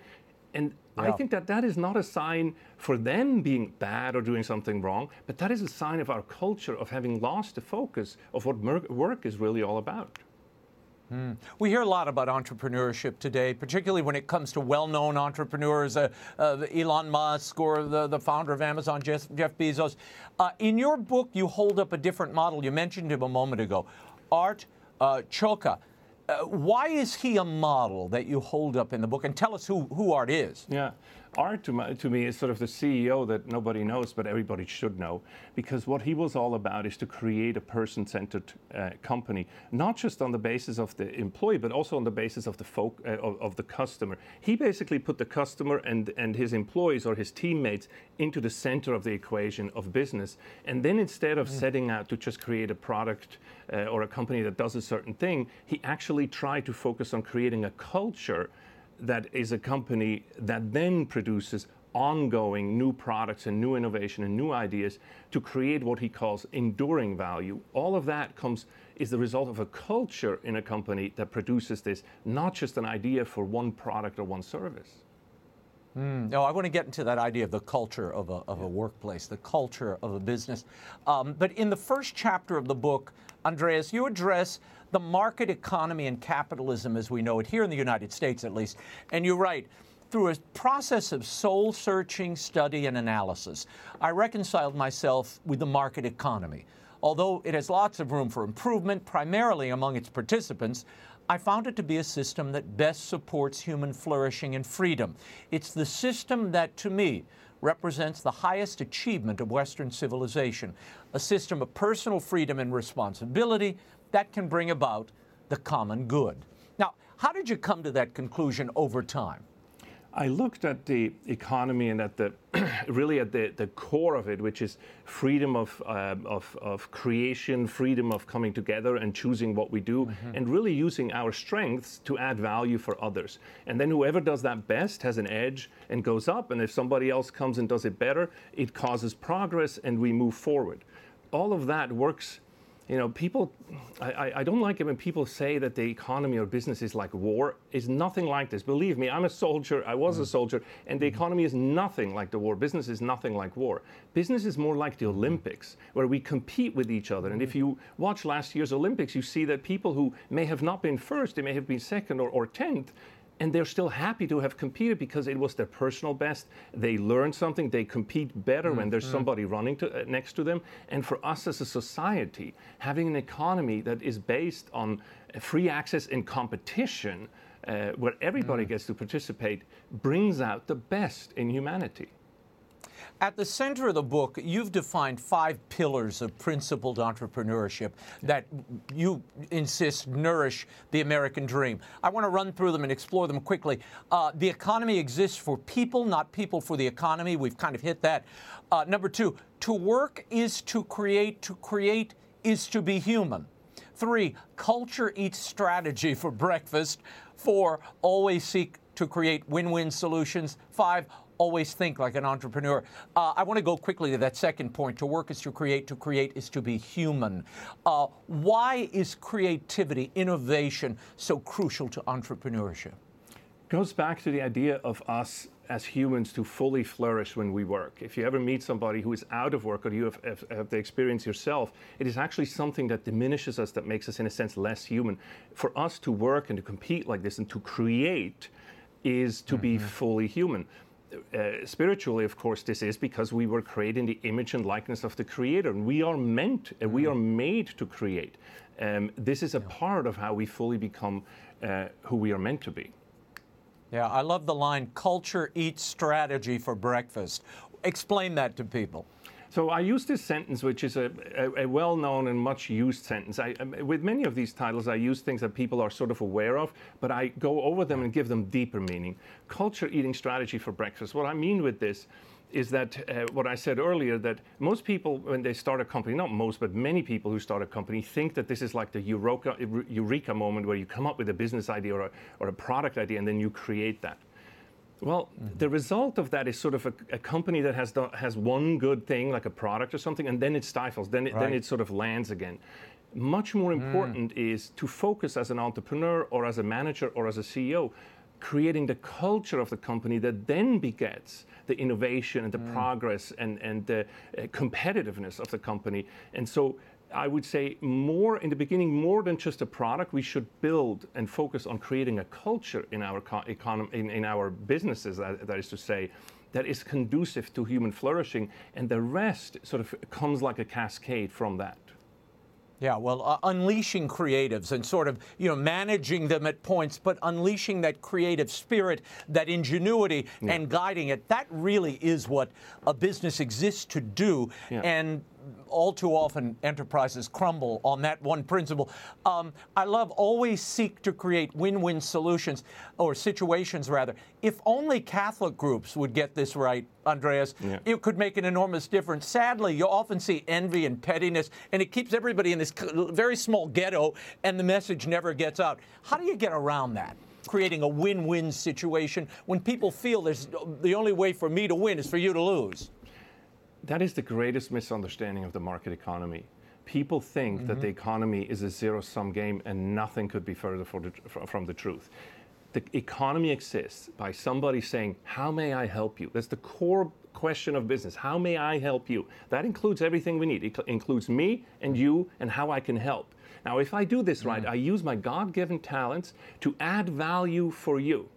And yeah. I think that that is not a sign for them being bad or doing something wrong, but that is a sign of our culture of having lost the focus of what work is really all about. Mm. We hear a lot about entrepreneurship today, particularly when it comes to well known entrepreneurs, uh, uh, Elon Musk or the, the founder of Amazon, Jeff, Jeff Bezos. Uh, in your book, you hold up a different model. You mentioned him a moment ago, Art uh, Ciocca. Uh, why is he a model that you hold up in the book? And tell us who, who Art is. Yeah. Art to, my, to me is sort of the CEO that nobody knows, but everybody should know, because what he was all about is to create a person-centered uh, company, not just on the basis of the employee, but also on the basis of the folk, uh, of, of, the customer. He basically put the customer and and his employees or his teammates into the center of the equation of business, and then instead of mm. setting out to just create a product uh, or a company that does a certain thing, he actually tried to focus on creating a culture that is a company that then produces ongoing new products and new innovation and new ideas to create what he calls enduring value. All of that comes is the result of a culture in a company that produces this, not just an idea for one product or one service. Mm, no, I want to get into that idea of the culture of a, of a workplace, the culture of a business. Um, but in the first chapter of the book, Andreas, you address the market economy and capitalism as we know it here in the United States, at least. And you're right. Through a process of soul searching, study, and analysis, I reconciled myself with the market economy. Although it has lots of room for improvement, primarily among its participants, I found it to be a system that best supports human flourishing and freedom. It's the system that, to me, represents the highest achievement of Western civilization a system of personal freedom and responsibility that can bring about the common good. Now, how did you come to that conclusion over time? I looked at the economy and at the really at the, the core of it, which is freedom of, uh, of, of, creation, freedom of coming together and choosing what we do, mm-hmm. and really using our strengths to add value for others. And then whoever does that best has an edge and goes up. And if somebody else comes and does it better, it causes progress and we move forward. All of that works you know, people, I, I don't like it when people say that the economy or business is like war. It's nothing like this. Believe me, I'm a soldier, I was mm. a soldier, and the mm. economy is nothing like the war. Business is nothing like war. Business is more like the mm. Olympics, where we compete with each other. And if mm. you watch last year's Olympics, you see that people who may have not been first, they may have been second or, or tenth, and they're still happy to have competed because it was their personal best. They learned something. They compete better mm-hmm. when there's mm-hmm. somebody running to, uh, next to them. And for us as a society, having an economy that is based on free access and competition, uh, where everybody mm. gets to participate, brings out the best in humanity. At the center of the book, you've defined five pillars of principled entrepreneurship that you insist nourish the American dream. I want to run through them and explore them quickly. Uh, the economy exists for people, not people for the economy. We've kind of hit that. Uh, number two, to work is to create, to create is to be human. Three, culture eats strategy for breakfast. Four, always seek to create win win solutions. Five, always think like an entrepreneur. Uh, I want to go quickly to that second point. To work is to create, to create is to be human. Uh, why is creativity, innovation so crucial to entrepreneurship? It goes back to the idea of us as humans to fully flourish when we work. If you ever meet somebody who is out of work or you have, have, have, the experience yourself, it is actually something that diminishes us, that makes us, in a sense, less human. For us to work and to compete like this and to create is to mm-hmm. be fully human uh, spiritually, of course, this is because we were created in the image and likeness of the Creator. And we are meant, uh, we are made to create. Um, this is a yeah. part of how we fully become uh, who we are meant to be. Yeah, I love the line culture eats strategy for breakfast. Explain that to people. So I use this sentence, which is a, a, a well-known and much-used sentence. I, um, with many of these titles, I use things that people are sort of aware of, but I go over them and give them deeper meaning. Culture eating strategy for breakfast. What I mean with this is that uh, what I said earlier that most people, when they start a company, not most, but many people who start a company think that this is like the eureka, eureka moment where you come up with a business idea or a, or a product idea and then you create that. Well, mm-hmm. the result of that is sort of a, a company that has the, has one good thing, like a product or something, and then it stifles. Then it, right. then it sort of lands again. Much more mm. important mm. is to focus as an entrepreneur or as a manager or as a CEO, creating the culture of the company that then begets the innovation and the mm. progress and, and the uh, competitiveness of the company. And so I would say more in the beginning, more than just a product, we should build and focus on creating a culture in our economy, in, in our businesses, that, that is to say, that is conducive to human flourishing, and the rest sort of comes like a cascade from that. Yeah, well, uh, unleashing creatives and sort of, you know, managing them at points, but unleashing that creative spirit, that ingenuity, yeah. and guiding it. That really is what a business exists to do. Yeah. And all too often enterprises crumble on that one principle. Um, I love always seek to create win-win solutions or situations rather. If only Catholic groups would get this right, Andreas, yeah. it could make an enormous difference. Sadly, you often see envy and pettiness, and it keeps everybody in this very small ghetto, and the message never gets out. How do you get around that? creating a win-win situation when people feel there's the only way for me to win is for you to lose. That is the greatest misunderstanding of the market economy. People think mm-hmm. that the economy is a zero sum game and nothing could be further the, from the truth. The economy exists by somebody saying, How may I help you? That's the core question of business. How may I help you? That includes everything we need. It includes me and you and how I can help. Now, if I do this right, mm. I use my God given talents to add value for you,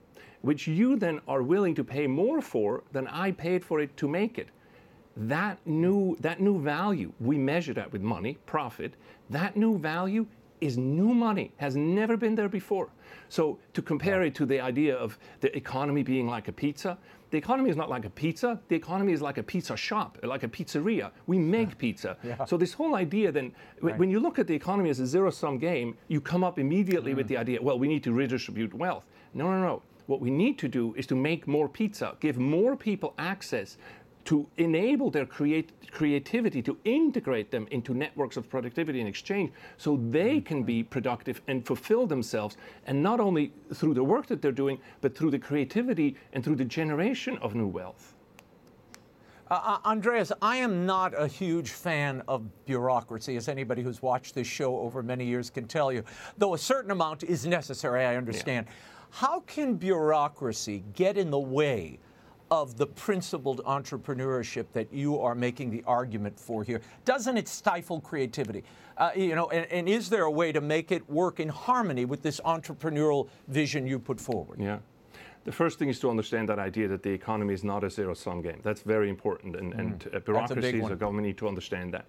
which you then are willing to pay more for than I paid for it to make it that new, that new value, we measure that with money, profit, that new value is new money, has never been there before. So to compare it to the idea of the economy being like a pizza, the economy is not like a pizza. The economy is like a pizza shop, like a pizzeria. We make pizza. Yeah. So this whole idea then, right. when you look at the economy as a zero-sum game, you come up immediately mm. with the idea, well, we need to redistribute wealth. No, no, no. What we need to do is to make more pizza, give more people access to enable their create, creativity, to integrate them into networks of productivity and exchange so they can be productive and fulfill themselves, and not only through the work that they're doing, but through the creativity and through the generation of new wealth. Uh, uh Andreas, I am not a huge fan of bureaucracy, as anybody who's watched this show over many years can tell you, though a certain amount is necessary, I understand. Yeah. How can bureaucracy get in the way of the principled entrepreneurship that you are making the argument for here? Doesn't it stifle creativity? Uh, you know, and, and, is there a way to make it work in harmony with this entrepreneurial vision you put forward? Yeah. The first thing is to understand that idea that the economy is not a zero-sum game. That's very important, and, mm. and uh, bureaucracies a government need to understand that.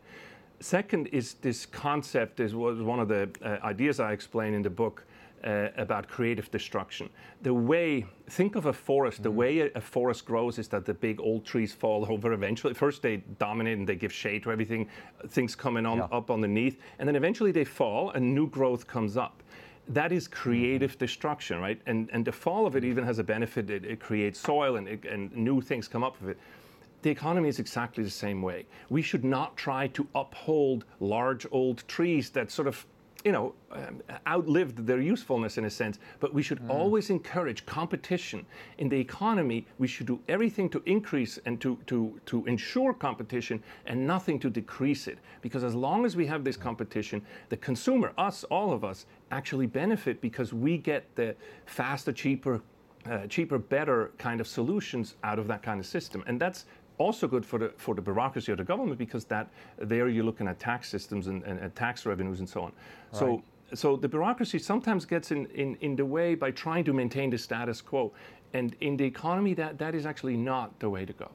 Second is this concept is was one of the uh, ideas I explain in the book uh, about creative destruction. The way, think of a forest, the mm-hmm. way a, a, forest grows is that the big old trees fall over eventually. First, they dominate and they give shade to everything, things coming on, yeah. up underneath, and then eventually they fall and new growth comes up. That is creative mm-hmm. destruction, right? And, and the fall of it even has a benefit. It, it creates soil and, it, and new things come up of it the economy is exactly the same way. We should not try to uphold large old trees that sort of you know, um, outlived their usefulness in a sense. But we should mm. always encourage competition in the economy. We should do everything to increase and to, to, to ensure competition and nothing to decrease it. Because as long as we have this competition, the consumer, us, all of us, actually benefit because we get the faster, cheaper, uh, cheaper, better kind of solutions out of that kind of system. And that's also good for the for the bureaucracy of the government because that there you're looking at tax systems and, and, and tax revenues and so on. Right. So so the bureaucracy sometimes gets in, in, in the way by trying to maintain the status quo. And in the economy, that, that is actually not the way to go.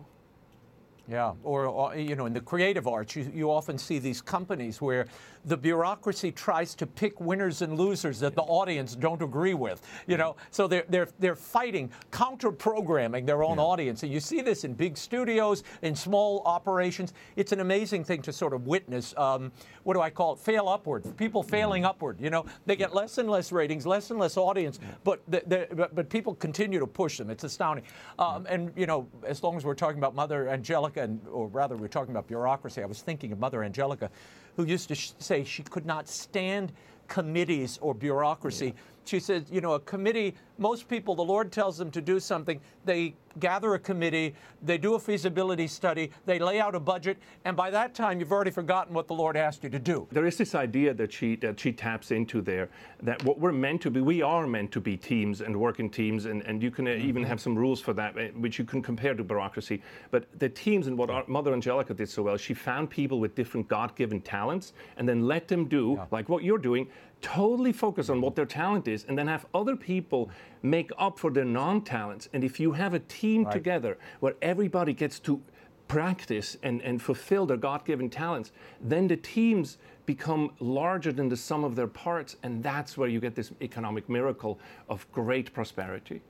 Yeah, or, or, you know, in the creative arts, you, you often see these companies where the bureaucracy tries to pick winners and losers that the audience don't agree with. You know, so they're they're they're fighting, counter-programming their own yeah. audience, and you see this in big studios, in small operations. It's an amazing thing to sort of witness. Um, what do I call it? Fail upward. People failing mm. upward. You know, they get less and less ratings, less and less audience, yeah. but, the, but but people continue to push them. It's astounding. Um, and you know, as long as we're talking about Mother Angelica Angelica, and, or rather, we're talking about bureaucracy. I was thinking of Mother Angelica, who used to sh- say she could not stand committees or bureaucracy. Yeah. She said, you know, a committee, most people, the Lord tells them to do something, they gather a committee, they do a feasibility study, they lay out a budget, and by that time you've already forgotten what the Lord asked you to do. There is this idea that she that she taps into there that what we're meant to be, we are meant to be teams and working teams, and, and you can mm-hmm. even have some rules for that, eh, which you can compare to bureaucracy. But the teams and what our, Mother Angelica did so well, she found people with different God-given talents and then let them do yeah. like what you're doing, totally focus on what their talent is, and then have other people make up for their non-talents. And if you have a team right. together where everybody gets to practice and, and fulfill their God given talents, then the teams become larger than the sum of their parts. And that's where you get this economic miracle of great prosperity.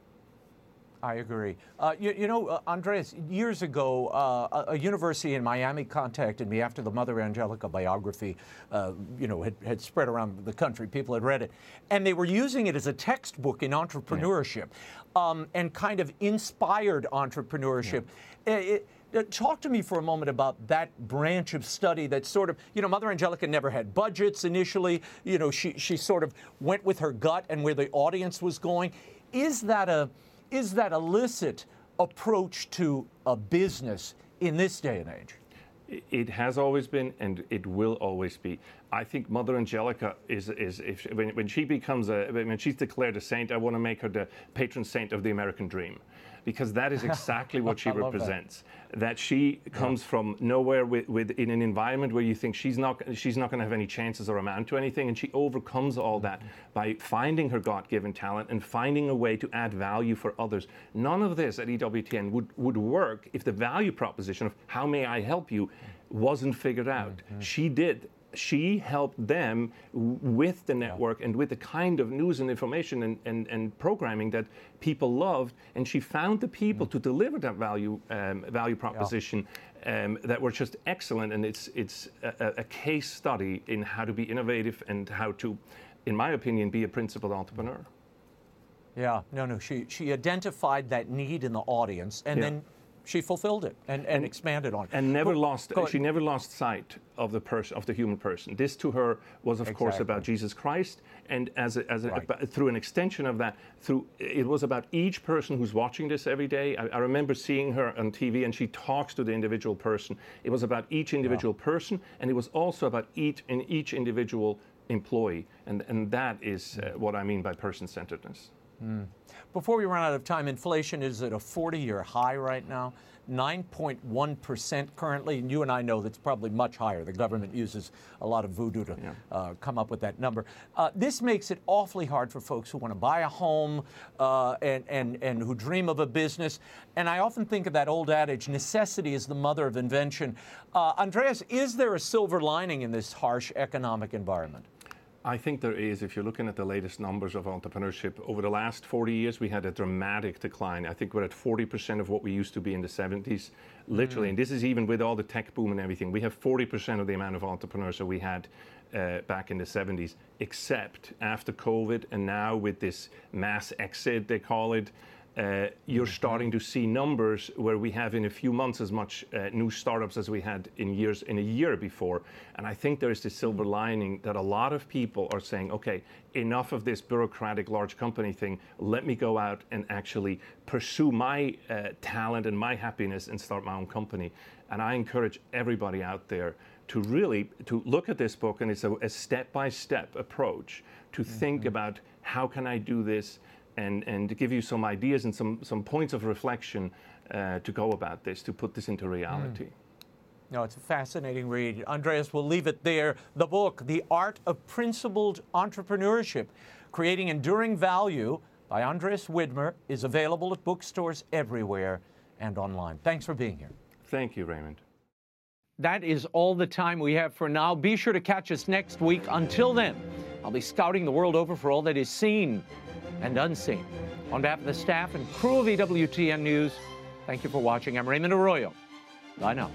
I agree. Uh, you, you, know, uh, Andreas, years ago, uh, a, a, university in Miami contacted me after the Mother Angelica biography, uh, you know, had, had, spread around the country. People had read it. And they were using it as a textbook in entrepreneurship yeah. um, and kind of inspired entrepreneurship. Yeah. It, uh, talk to me for a moment about that branch of study that sort of, you know, Mother Angelica never had budgets initially. You know, she, she sort of went with her gut and where the audience was going. Is that a is that illicit approach to a business in this day and age? It has always been, and it will always be. I think Mother Angelica is is if when, when she becomes a when she's declared a saint, I want to make her the patron saint of the American dream because that is exactly what she represents. That. that. she comes yeah. from nowhere with, with, in an environment where you think she's not she's not going to have any chances or amount to anything, and she overcomes all that by finding her God-given talent and finding a way to add value for others. None of this at EWTN would would work if the value proposition of how may I help you wasn't figured out. Mm-hmm. She did she helped them with the network and with the kind of news and information and, and, and programming that people loved. And she found the people mm. to deliver that value um, value proposition yeah. um, that were just excellent. And it's it's a, a, case study in how to be innovative and how to, in my opinion, be a principled entrepreneur. Yeah, no, no. She she identified that need in the audience and yeah. then she fulfilled it and, and, and expanded on it. And never lost, she never lost sight of the person, of the human person. This to her was, of exactly. course, about Jesus Christ, and as a, as a, right. through an extension of that, through it was about each person who's watching this every day. I, I, remember seeing her on TV, and she talks to the individual person. It was about each individual yeah. person, and it was also about each in each individual employee, and and that is uh, what I mean by person-centeredness. Mm. Before we run out of time, inflation is at a 40 year high right now, 9.1% currently. And you and I know that's probably much higher. The government uses a lot of voodoo to yeah. uh, come up with that number. Uh, this makes it awfully hard for folks who want to buy a home uh, and, and, and who dream of a business. And I often think of that old adage necessity is the mother of invention. Uh, Andreas, is there a silver lining in this harsh economic environment? I think there is. If you're looking at the latest numbers of entrepreneurship, over the last 40 years, we had a dramatic decline. I think we're at 40% of what we used to be in the 70s, literally. Mm. And this is even with all the tech boom and everything. We have 40% of the amount of entrepreneurs that we had uh, back in the 70s, except after COVID and now with this mass exit, they call it you're mm-hmm. starting to see numbers where we have in a few months as much uh, new startups as we had in years in a year before. And I think there is this silver lining that a lot of people are saying, okay, enough of this bureaucratic large company thing. Let me go out and actually pursue my uh, talent and my happiness and start my own company. And I encourage everybody out there to really to look at this book and it's a, step by step approach to mm-hmm. think about how can I do this and, and to give you some ideas and some, some points of reflection uh, to go about this, to put this into reality. Mm. No, it's a fascinating read. Andreas, we'll leave it there. The book, The Art of Principled Entrepreneurship Creating Enduring Value by Andreas Widmer, is available at bookstores everywhere and online. Thanks for being here. Thank you, Raymond. That is all the time we have for now. Be sure to catch us next week. Until then, I'll be scouting the world over for all that is seen and unseen. On behalf of the staff and crew of EWTN News, thank you for watching. I'm Raymond Arroyo. Bye now.